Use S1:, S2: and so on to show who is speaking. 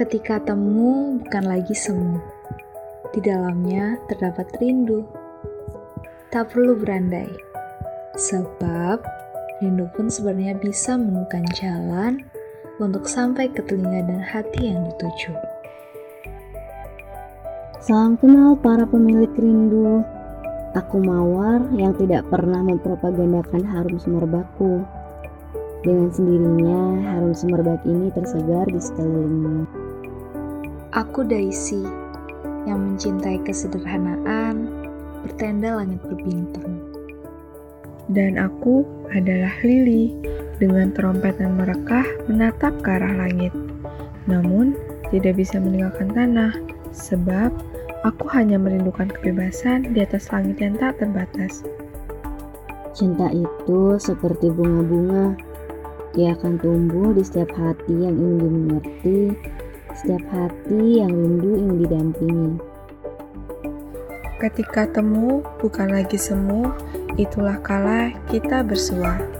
S1: Ketika temu bukan lagi semu. Di dalamnya terdapat rindu. Tak perlu berandai. Sebab rindu pun sebenarnya bisa menemukan jalan untuk sampai ke telinga dan hati yang dituju.
S2: Salam kenal para pemilik rindu. Aku Mawar yang tidak pernah mempropagandakan harum semerbakku. Dengan sendirinya, harum semerbak ini tersebar di sekelilingmu.
S1: Aku Daisy yang mencintai kesederhanaan, bertenda langit berbintang.
S3: Dan aku adalah Lily dengan trompetan merekah menatap ke arah langit. Namun, tidak bisa meninggalkan tanah, sebab aku hanya merindukan kebebasan di atas langit yang tak terbatas.
S2: Cinta itu seperti bunga-bunga ia akan tumbuh di setiap hati yang ingin dimengerti, setiap hati yang rindu ingin didampingi.
S3: Ketika temu bukan lagi semu, itulah kala kita bersua.